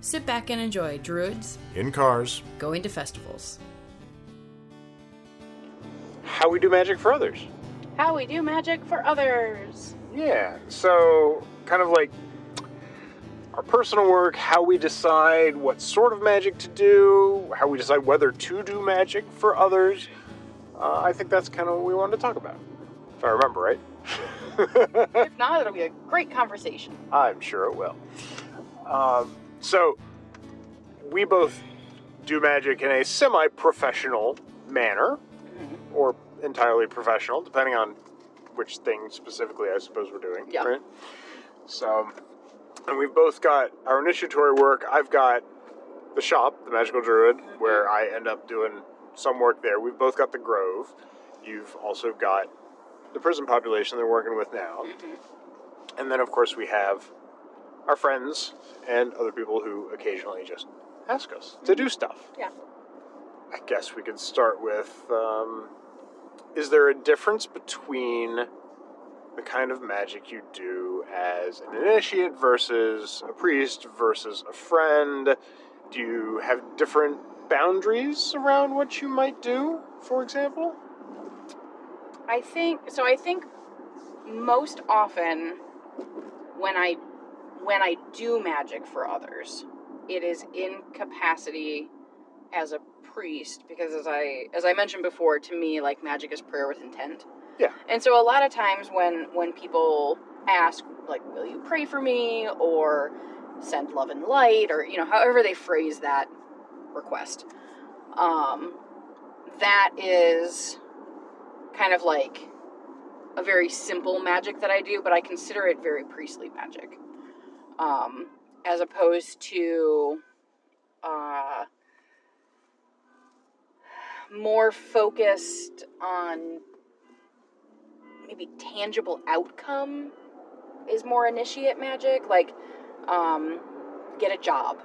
sit back and enjoy Druids In cars, going to festivals. how we do magic for others. How we do magic for others. Yeah, so kind of like our personal work, how we decide what sort of magic to do, how we decide whether to do magic for others. Uh, I think that's kind of what we wanted to talk about, if I remember right. If not, it'll be a great conversation. I'm sure it will. Um, so, we both do magic in a semi professional manner, mm-hmm. or entirely professional, depending on which thing specifically I suppose we're doing. Yeah. Right? So, and we've both got our initiatory work. I've got the shop, the Magical Druid, where mm-hmm. I end up doing some work there. We've both got the Grove. You've also got the prison population they're working with now. Mm-hmm. And then, of course, we have our friends and other people who occasionally just ask us to do stuff. Yeah. I guess we could start with um, Is there a difference between the kind of magic you do as an initiate versus a priest versus a friend? Do you have different boundaries around what you might do, for example? I think so. I think most often when I when I do magic for others, it is in capacity as a priest because as I as I mentioned before, to me like magic is prayer with intent. Yeah. And so a lot of times when when people ask like will you pray for me or send love and light or you know however they phrase that request um that is kind of like a very simple magic that I do but I consider it very priestly magic um as opposed to uh more focused on maybe tangible outcome is more initiate magic like um get a job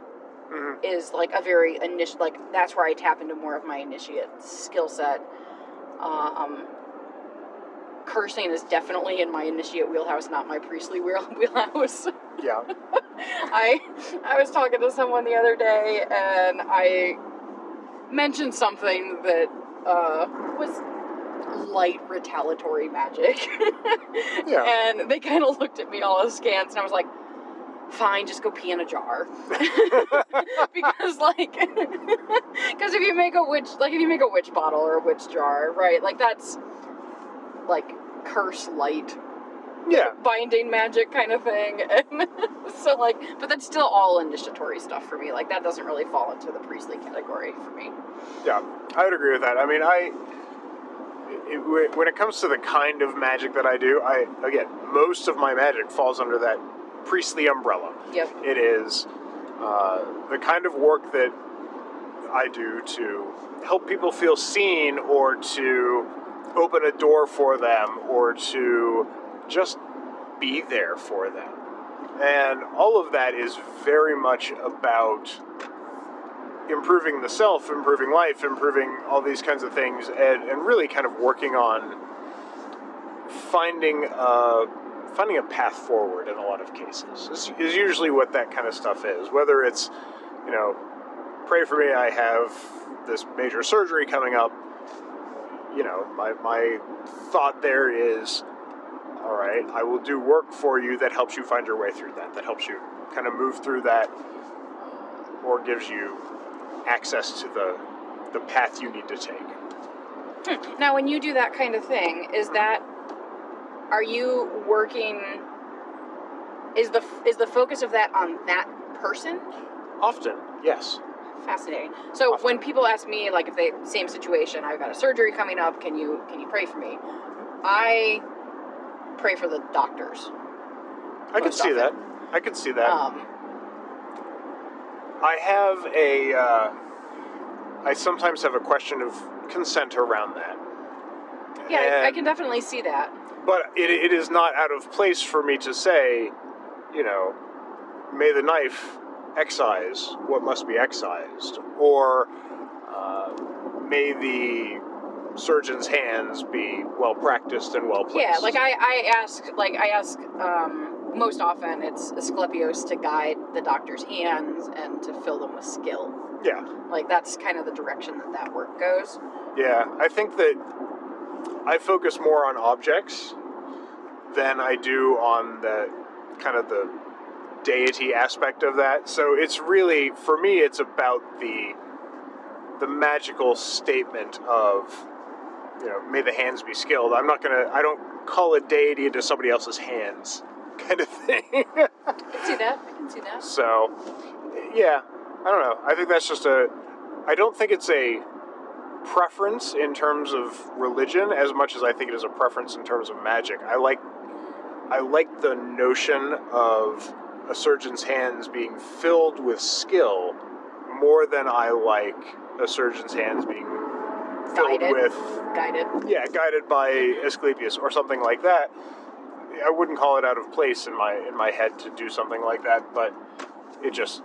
Mhm. is like a very initial like that's where i tap into more of my initiate skill set um cursing is definitely in my initiate wheelhouse not my priestly wheel- wheelhouse Yeah. I I was talking to someone the other day and I mentioned something that uh, was light retaliatory magic. Yeah. And they kind of looked at me all askance and I was like, fine, just go pee in a jar. because like because if you make a witch like if you make a witch bottle or a witch jar, right? Like that's like curse light Yeah. binding magic kind of thing. And so like but that's still all initiatory stuff for me. Like that doesn't really fall into the priestly category for me. Yeah, I would agree with that. I mean, I it, when it comes to the kind of magic that I do, I again most of my magic falls under that priestly umbrella. Yep. It is uh, the kind of work that I do to help people feel seen, or to open a door for them, or to just be there for them. And all of that is very much about improving the self, improving life, improving all these kinds of things, and, and really kind of working on finding a, finding a path forward in a lot of cases is, is usually what that kind of stuff is. Whether it's, you know, pray for me, I have this major surgery coming up. You know, my, my thought there is, all right, I will do work for you that helps you find your way through that, that helps you kind of move through that, or gives you access to the the path you need to take. Hmm. Now, when you do that kind of thing, is that are you working? Is the is the focus of that on that person? Often, yes. Fascinating. So Often. when people ask me, like, if they same situation, I've got a surgery coming up. Can you can you pray for me? I pray for the doctors. I can see that. I can see that. Um, I have a. Uh, I sometimes have a question of consent around that. yeah, I, I can definitely see that. But it, it is not out of place for me to say, you know, may the knife excise what must be excised, or uh, may the surgeon's hands be well practiced and well placed. Yeah, like I, I ask, like I ask, um, most often it's Asclepios to guide the doctor's hands and to fill them with skill. Yeah, Like that's kind of the direction that that work goes. yeah. I think that I focus more on objects than I do on the kind of the deity aspect of that. So it's really for me it's about the the magical statement of you know, may the hands be skilled. I'm not gonna I don't call a deity into somebody else's hands kind of thing. I can see that. I can see that. so yeah, I don't know. I think that's just a I don't think it's a preference in terms of religion as much as I think it is a preference in terms of magic. I like I like the notion of a surgeon's hands being filled with skill more than I like a surgeon's hands being filled Guided. with Guided. yeah, guided by Asclepius or something like that. I wouldn't call it out of place in my in my head to do something like that, but it just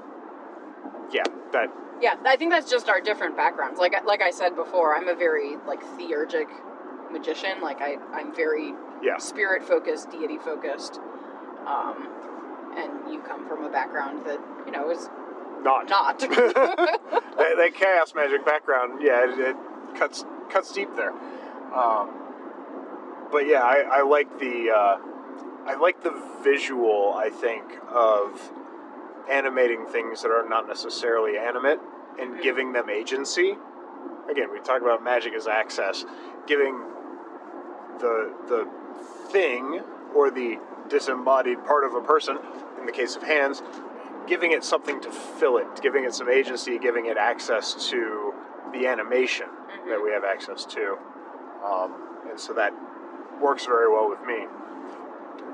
yeah, that Yeah, I think that's just our different backgrounds. Like like I said before, I'm a very like theurgic magician. Like I I'm very yeah. spirit focused, deity focused. Um, and you come from a background that you know is Not. not. that, that chaos magic background, yeah, it, it cuts cuts deep there. Um, but yeah, I, I like the uh, I like the visual. I think of animating things that are not necessarily animate and Mhm. giving them agency. Again, we talk about magic as access, giving the the thing or the disembodied part of a person, in the case of hands, giving it something to fill it, giving it some agency, giving it access to the animation that we have access to. Um, and so that works very well with me.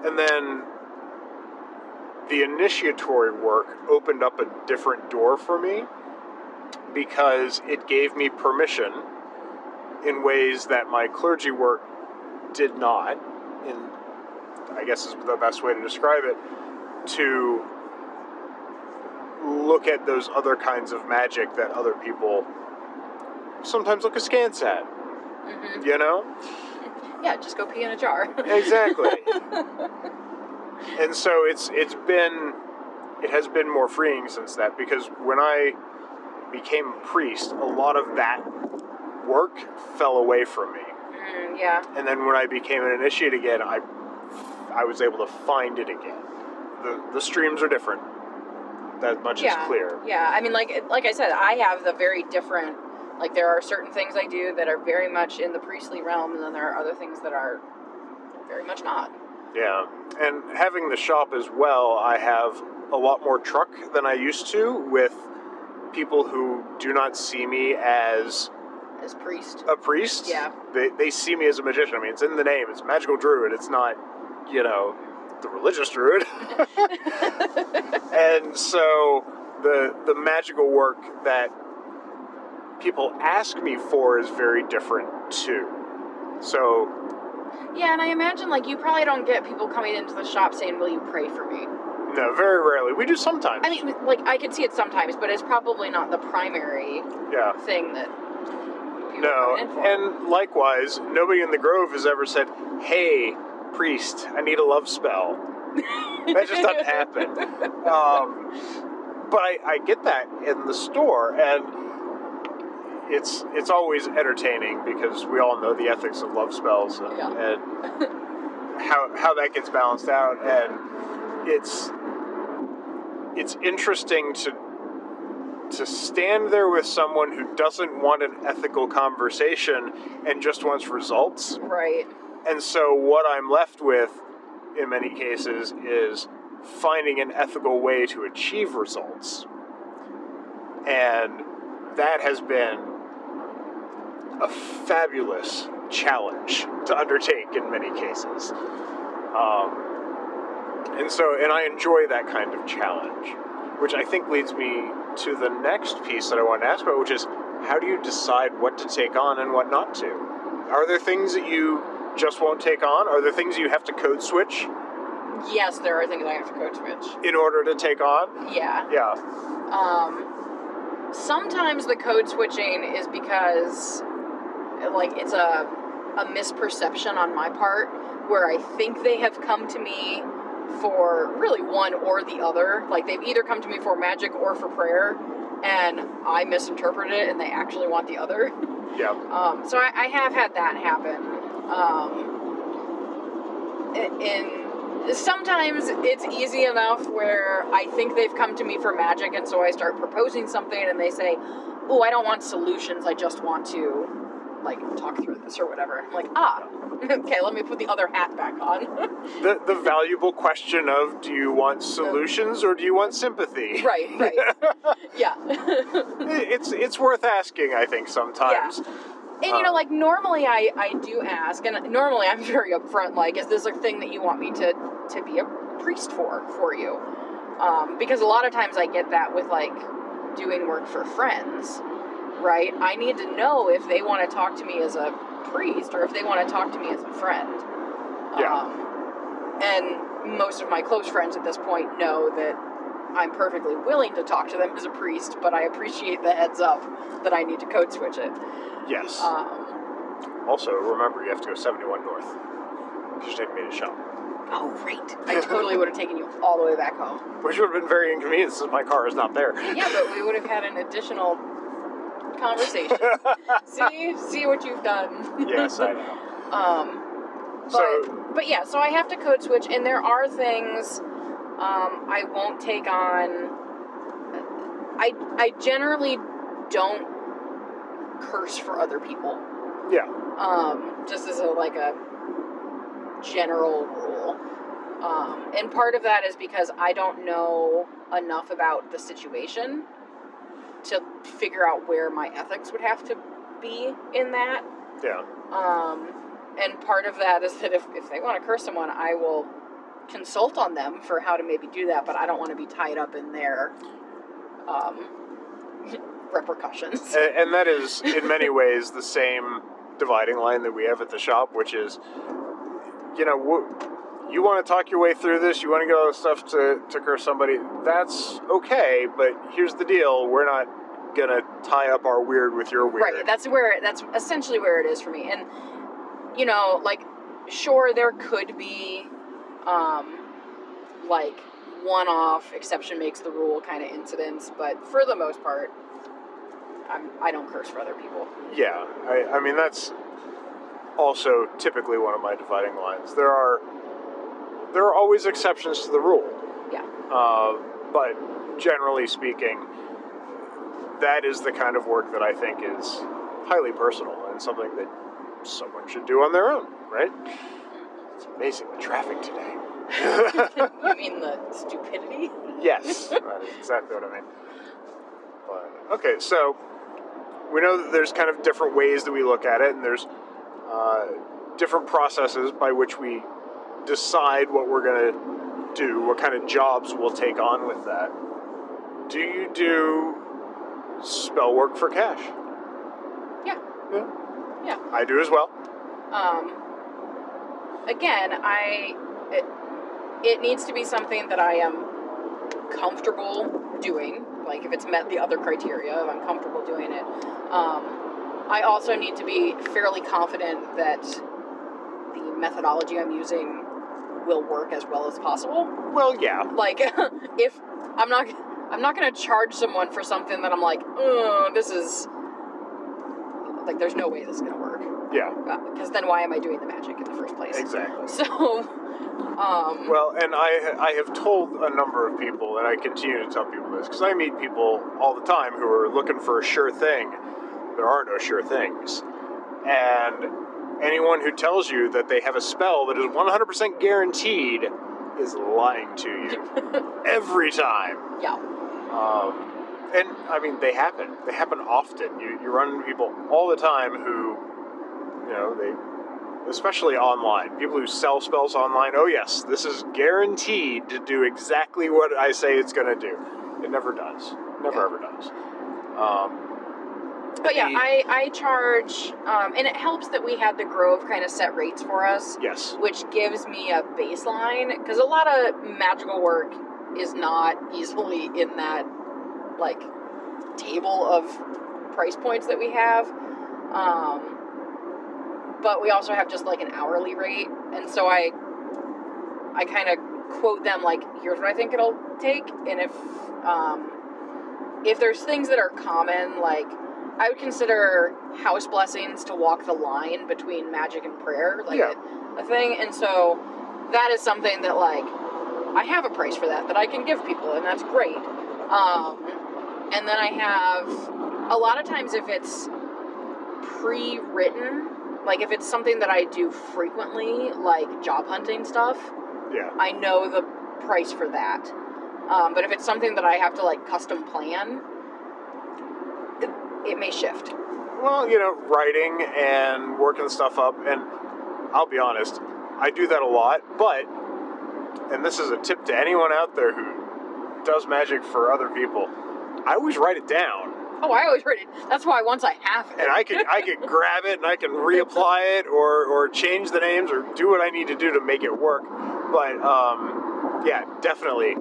And then the initiatory work opened up a different door for me because it gave me permission in ways that my clergy work did not. In guess is the best way to describe it. To look at those other kinds of magic that other people sometimes look askance at. Mhm. You know? Yeah, just go pee in a jar. Exactly. and so it's it's been it has been more freeing since that because when I became a priest, a lot of that work fell away from me. Mm, yeah. And then when I became an initiate again, I I was able to find it again. The the streams are different. That much yeah. is clear. Yeah, I mean, like like I said, I have the very different. Like there are certain things I do that are very much in the priestly realm, and then there are other things that are very much not. Yeah, and having the shop as well, I have a lot more truck than I used to with people who do not see me as As priest. a priest. Yeah. They, they see me as a magician. I mean, it's in the name. It's magical druid. It's not, you know, the religious druid. and so the the magical work that people ask me for is very different too. So Yeah, and I imagine like you probably don't get people coming into the shop saying, "Will you pray for me?" no, very rarely. We do sometimes. I mean, like I could see it sometimes, but it's probably not the primary yeah. thing that people No, are in for. and likewise, nobody in the Grove has ever said, "Hey, priest, I need a love spell." that just doesn't happen. Um, but I, I get that in the store, and it's it's always entertaining because we all know the ethics of love spells and, Yeah. and how how that gets balanced out, and it's it's interesting to to stand there with someone who doesn't want an ethical conversation and just wants results. Right. And so what I'm left with in many cases is finding an ethical way to achieve results. And that has been a fabulous challenge to undertake in many cases. Um, and so, and I enjoy that kind of challenge, which I think leads me to the next piece that I want to ask about, which is how do you decide what to take on and what not to? Are there things that you just won't take on? Are there things you have to code switch Yes, there are things I have to code switch. in order to take on? Yeah. Yeah. Um, sometimes the code switching is because, like, it's a a misperception on my part where I think they have come to me for really one or the other. Like, they've either come to me for magic or for prayer, and I misinterpret it, and they actually want the other. Yeah. Um, so I, I have had that happen. Um, and sometimes it's easy enough where I think they've come to me for magic, and so I start proposing something, and they say, "Oh, I don't want solutions. I just want to." Like talk through this or whatever. I'm like, ah, okay. Let me put the other hat back on. The, the valuable question of do you want solutions or do you want sympathy? right, right. Yeah. It's it's worth asking, I think, sometimes. And you know, like normally I, I do ask, and normally I'm very upfront. Like, is this a thing that you want me to to be a priest for for you? Um, because a lot of times I get that with like doing work for friends, right? I need to know if they want to talk to me as a priest or if they want to talk to me as a friend. Yeah. Um, and most of my close friends at this point know that I'm perfectly willing to talk to them as a priest, but I appreciate the heads up that I need to code switch it. Yes. Um, also, remember, you have to go 71 north. Because you're taking me to shop. oh, right. I totally would have taken you all the way back home. Which would have been very inconvenient since my car is not there. Yeah, but we would have had an additional conversation. see, see what you've done. yes, I know. Um, but, So- but yeah, so I have to code switch, and there are things um, I won't take on. I I generally don't curse for other people. Yeah. um, just as a like a general rule. Um, and part of that is because I don't know enough about the situation to figure out where my ethics would have to be in that. Yeah. Um, and part of that is that if, if they want to curse someone, I will consult on them for how to maybe do that, but I don't want to be tied up in their um, repercussions. And, and that is, in many ways, the same dividing line that we have at the shop, which is, you know, wh- you want to talk your way through this, you want to go stuff to, to curse somebody, that's okay, but here's the deal we're not going to tie up our weird with your weird. Right. That's where that's essentially where it is for me. And you know, like sure there could be um like one-off exception makes the rule kind of incidents, but for the most part I'm I don't curse for other people. Yeah, I, I mean that's also typically one of my dividing lines. There are there are always exceptions to the rule, Yeah. uh, but generally speaking, that is the kind of work that I think is highly personal and something that someone should do on their own, right? It's amazing the traffic today. you mean the stupidity? Yes, that is exactly what I mean. But, okay, so we know that there's kind of different ways that we look at it, and there's uh, different processes by which we decide what we're going to do, what kind of jobs we'll take on with that. Do you do spell work for cash? Yeah. Yeah. Yeah. I do as well. Um, again, I it, it needs to be something that I am comfortable doing. Like if it's met the other criteria, if I'm comfortable doing it. Um, I also need to be fairly confident that the methodology I'm using will work as well as possible. Well, yeah. Like if I'm not I'm not going to charge someone for something that I'm like, oh, this is like there's no way this is going to. Yeah, Because then why am I doing the magic in the first place? exactly. So, um, Well, and I I have told a number of people, and I continue to tell people this because I meet people all the time who are looking for a sure thing. There are no sure things, and anyone who tells you that they have a spell that is 100% guaranteed is lying to you every time. yeah. Um, and I mean, they happen. They happen often. You, you run into people all the time who, you know, they, especially online, people who sell spells online. Oh, yes, this is guaranteed to do exactly what I say it's going to do. It never does. Never Yeah. ever does. Um, But yeah, the- I, I charge, um, and it helps that we had the Grove kind of set rates for us, yes. which gives me a baseline. Because a lot of magical work is not easily in that, like, table of price points that we have. Um, but we also have just like an hourly rate, and so I, I kind of quote them like, "Here's what I think it'll take," and if, um, if there's things that are common, like I would consider house blessings to walk the line between magic and prayer, like Yeah. a, a thing. And so that is something that like I have a price for that that I can give people, and that's great. Um, and then I have a lot of times if it's pre-written, like if it's something that I do frequently, like job hunting stuff, Yeah. I know the price for that. Um, but if it's something that I have to like custom plan, it, it may shift. Well, you know, writing and working stuff up, and I'll be honest, I do that a lot, but, and this is a tip to anyone out there who does magic for other people, I always write it down. Oh, I always write it. That's why once I have it, And I can I can grab it and I can reapply it or, or change the names or do what I need to do to make it work. But um, yeah, definitely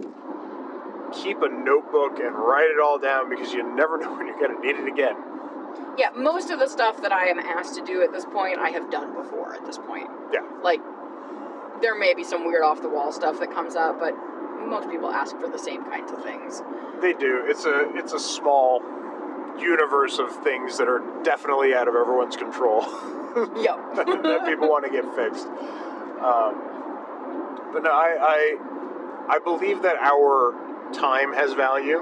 keep a notebook and write it all down because you never know when you're going to need it again. yeah, most of the stuff that I am asked to do at this point, I have done before. At this point, Yeah. like there may be some weird off the wall stuff that comes up, but most people ask for the same kinds of things. They do. It's a it's a small universe of things that are definitely out of everyone's control Yep. that people want to get fixed. Um, but no, I, I I believe that our time has value,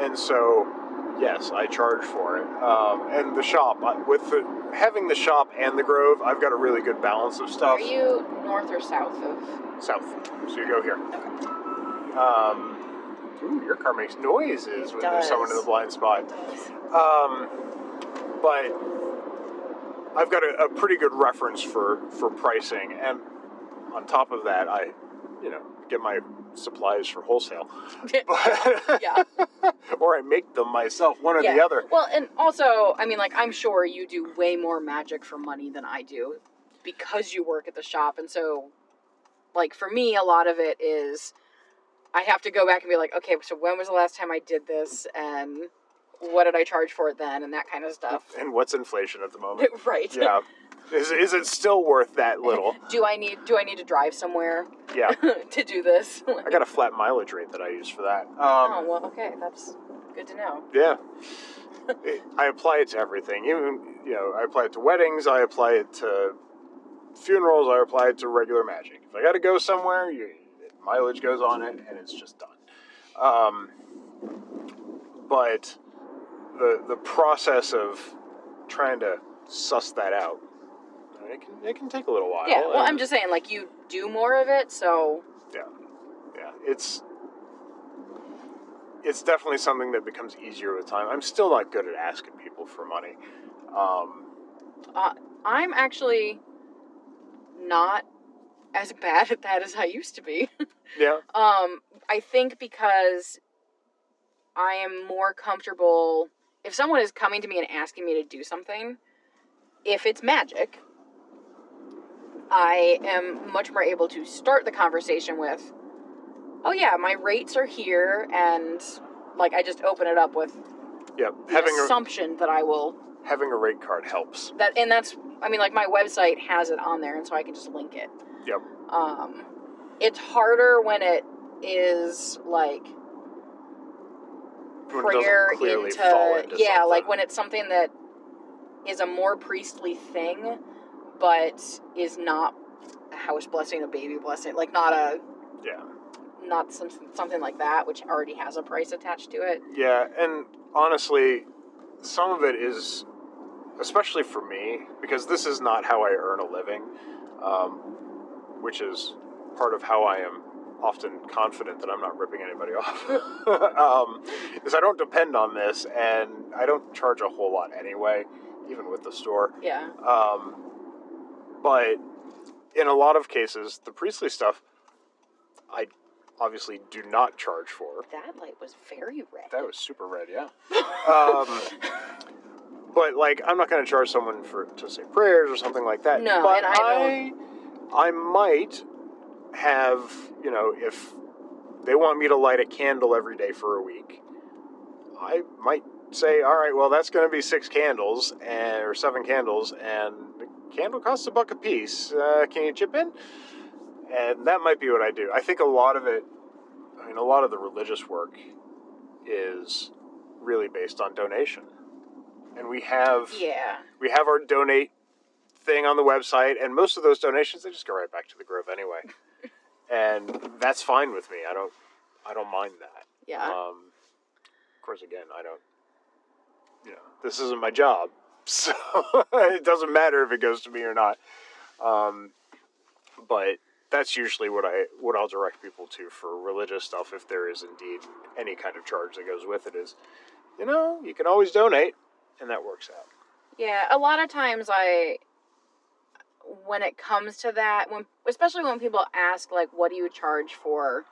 and so yes, I charge for it. Um, and the shop with the having the shop and the Grove, I've got a really good balance of stuff. Are you north or south of? South, so you go here. Um, ooh, your car makes noises when there's someone in the blind spot. Um, but I've got a, a pretty good reference for for pricing, and on top of that, I, you know, get my supplies for wholesale, yeah. or I make them myself, one or yeah. the other. Well, and also, I mean, like, I'm sure you do way more magic for money than I do because you work at the shop. And so, like, for me, a lot of it is I have to go back and be like, okay, so when was the last time I did this? And what did I charge for it then? And that kind of stuff. And what's inflation at the moment? right. yeah, is is it still worth that little? Do I need do I need to drive somewhere Yeah, to do this? I got a flat mileage rate that I use for that. Um, oh well, okay, that's good to know. Yeah. It- I apply it to everything. Even, you know, I apply it to weddings, I apply it to funerals, I apply it to regular magic. If I got to go somewhere, you, mileage goes on it, and it's just done. Um, but the the process of trying to suss that out, it can, it can take a little while. Yeah. Well, I'm just saying, like, you do more of it, so yeah, yeah. It's it's definitely something that becomes easier with time. I'm still not good at asking people for money. Um, Uh, I'm actually not as bad at that as I used to be. yeah, um, I think because I am more comfortable. If someone is coming to me and asking me to do something, if it's magic, I am much more able to start the conversation with, "Oh yeah, my rates are here," and like I just open it up with yeah. the Having a assumption that I will having a rate card helps. that and that's i mean like my website has it on there and so i can just link it Yep. um it's harder when it is like When prayer into, into yeah like when it's something that is a more priestly thing, but is not a house blessing, a baby blessing, like not a Yeah. not some, something like that, which already has a price attached to it. Yeah, and honestly, some of it is, especially for me, because this is not how I earn a living, um, which is part of how I am often confident that I'm not ripping anybody off. um, is I don't depend on this, and I don't charge a whole lot anyway, even with the store. Yeah. Um, but in a lot of cases, the priestly stuff, I obviously do not charge for. That light was very red. That was super red, yeah. um, but like, I'm not going to charge someone for to say prayers or something like that. No, but and I I, I might have, you know, if they want me to light a candle every day for a week, I might say, all right, well, that's going to be six candles and or seven candles, and the candle costs a buck a piece. Uh, can you chip in? And that might be what I do. I think a lot of it, I mean, a lot of the religious work is really based on donation, and we have yeah. we have our donate thing on the website, and most of those donations they just go right back to the Grove anyway, and that's fine with me. I don't I don't mind that. Yeah. Um, of course, again, I don't. You know, this isn't my job, so it doesn't matter if it goes to me or not. Um, but that's usually what I what I'll direct people to for religious stuff, if there is indeed any kind of charge that goes with it. Is you know you can always donate, and that works out. Yeah, a lot of times I when it comes to that, when especially when people ask like what do you charge for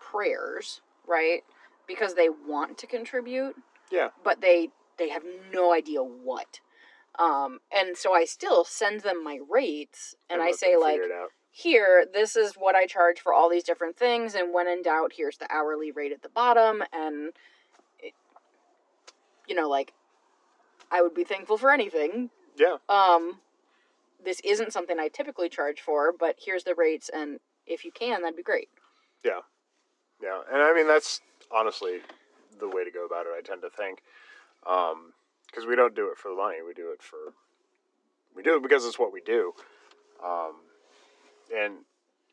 prayers, right? Because they want to contribute, Yeah. but they they have no idea what. Um, and so I still send them my rates and I say like figure it out. here, this is what I charge for all these different things, and when in doubt, here's the hourly rate at the bottom, and it, you know, like I would be thankful for anything. yeah, Um, this isn't something I typically charge for, but here's the rates, and if you can, that'd be great. yeah, yeah, and I mean that's honestly the way to go about it. I tend to think because we don't do it for the money; we do it for we do it because it's what we do. Um, and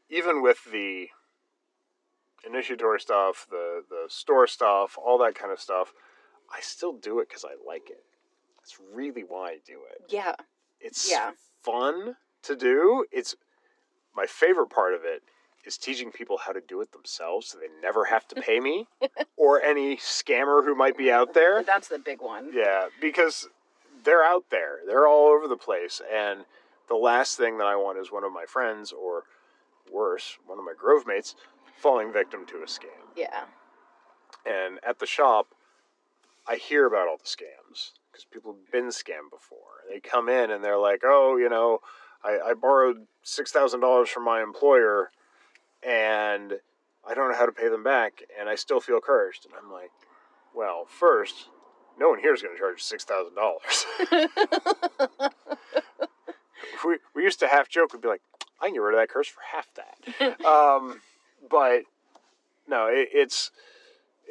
even with the initiatory stuff, the the store stuff, all that kind of stuff, I still do it because I like it. That's really why I do it. Yeah, It's Yeah. Fun to do. It's my favorite part of it is teaching people how to do it themselves so they never have to pay me or any scammer who might be out there. that's the big one. Yeah, because they're out there. They're all over the place and the last thing that I want is one of my friends or worse, one of my grove mates falling victim to a scam. Yeah, And at the shop, I hear about all the scams because people have been scammed before. They come in and they're like, oh, you know, I, I borrowed $6,000 from my employer and I don't know how to pay them back and I still feel cursed. And I'm like, well, first, no one here is going to charge $6,000. we, we used to half joke, we'd be like, I can get rid of that curse for half that. um, but no, it, it's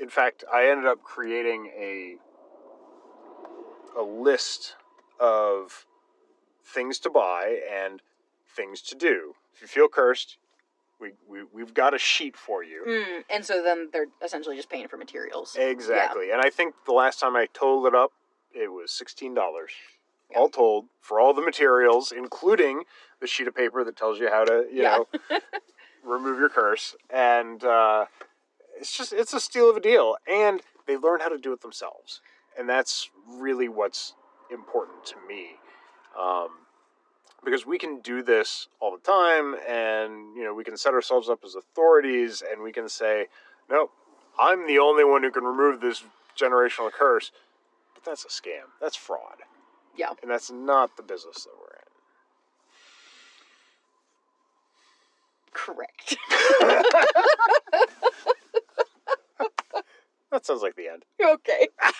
in fact, I ended up creating a a list of things to buy and things to do. If you feel cursed, we, we we've got a sheet for you. mm, and so then they're essentially just paying for materials. Exactly. And I think the last time I totaled it up, it was sixteen dollars. Yeah. All told, for all the materials, including the sheet of paper that tells you how to, you Yeah. know, remove your curse. And uh, it's just it's a steal of a deal. And they learn how to do it themselves. And that's really what's important to me. Um, because we can do this all the time and you know we can set ourselves up as authorities and we can say nope i'm the only one who can remove this generational curse but that's a scam that's fraud Yeah. and that's not the business that we're in Correct. that sounds like the end okay.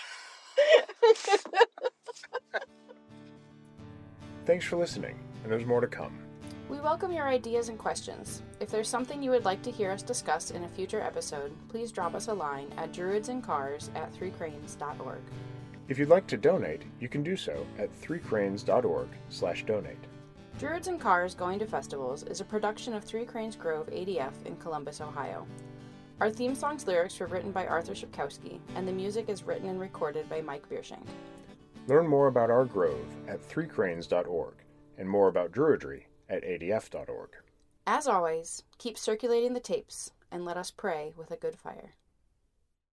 Thanks for listening, and there's more to come. We welcome your ideas and questions. If there's something you would like to hear us discuss in a future episode, please drop us a line at druidsandcars at threecranes.org. If you'd like to donate, you can do so at threecranes.org slash donate. Druids and Cars Going to Festivals is a production of Three Cranes Grove ADF in Columbus, Ohio. Our theme song's lyrics were written by Arthur Shipkowski, and the music is written and recorded by Mike Biershank. Learn more about our grove at threecranes.org and more about Druidry at adf.org. As always, keep circulating the tapes and let us pray with a good fire.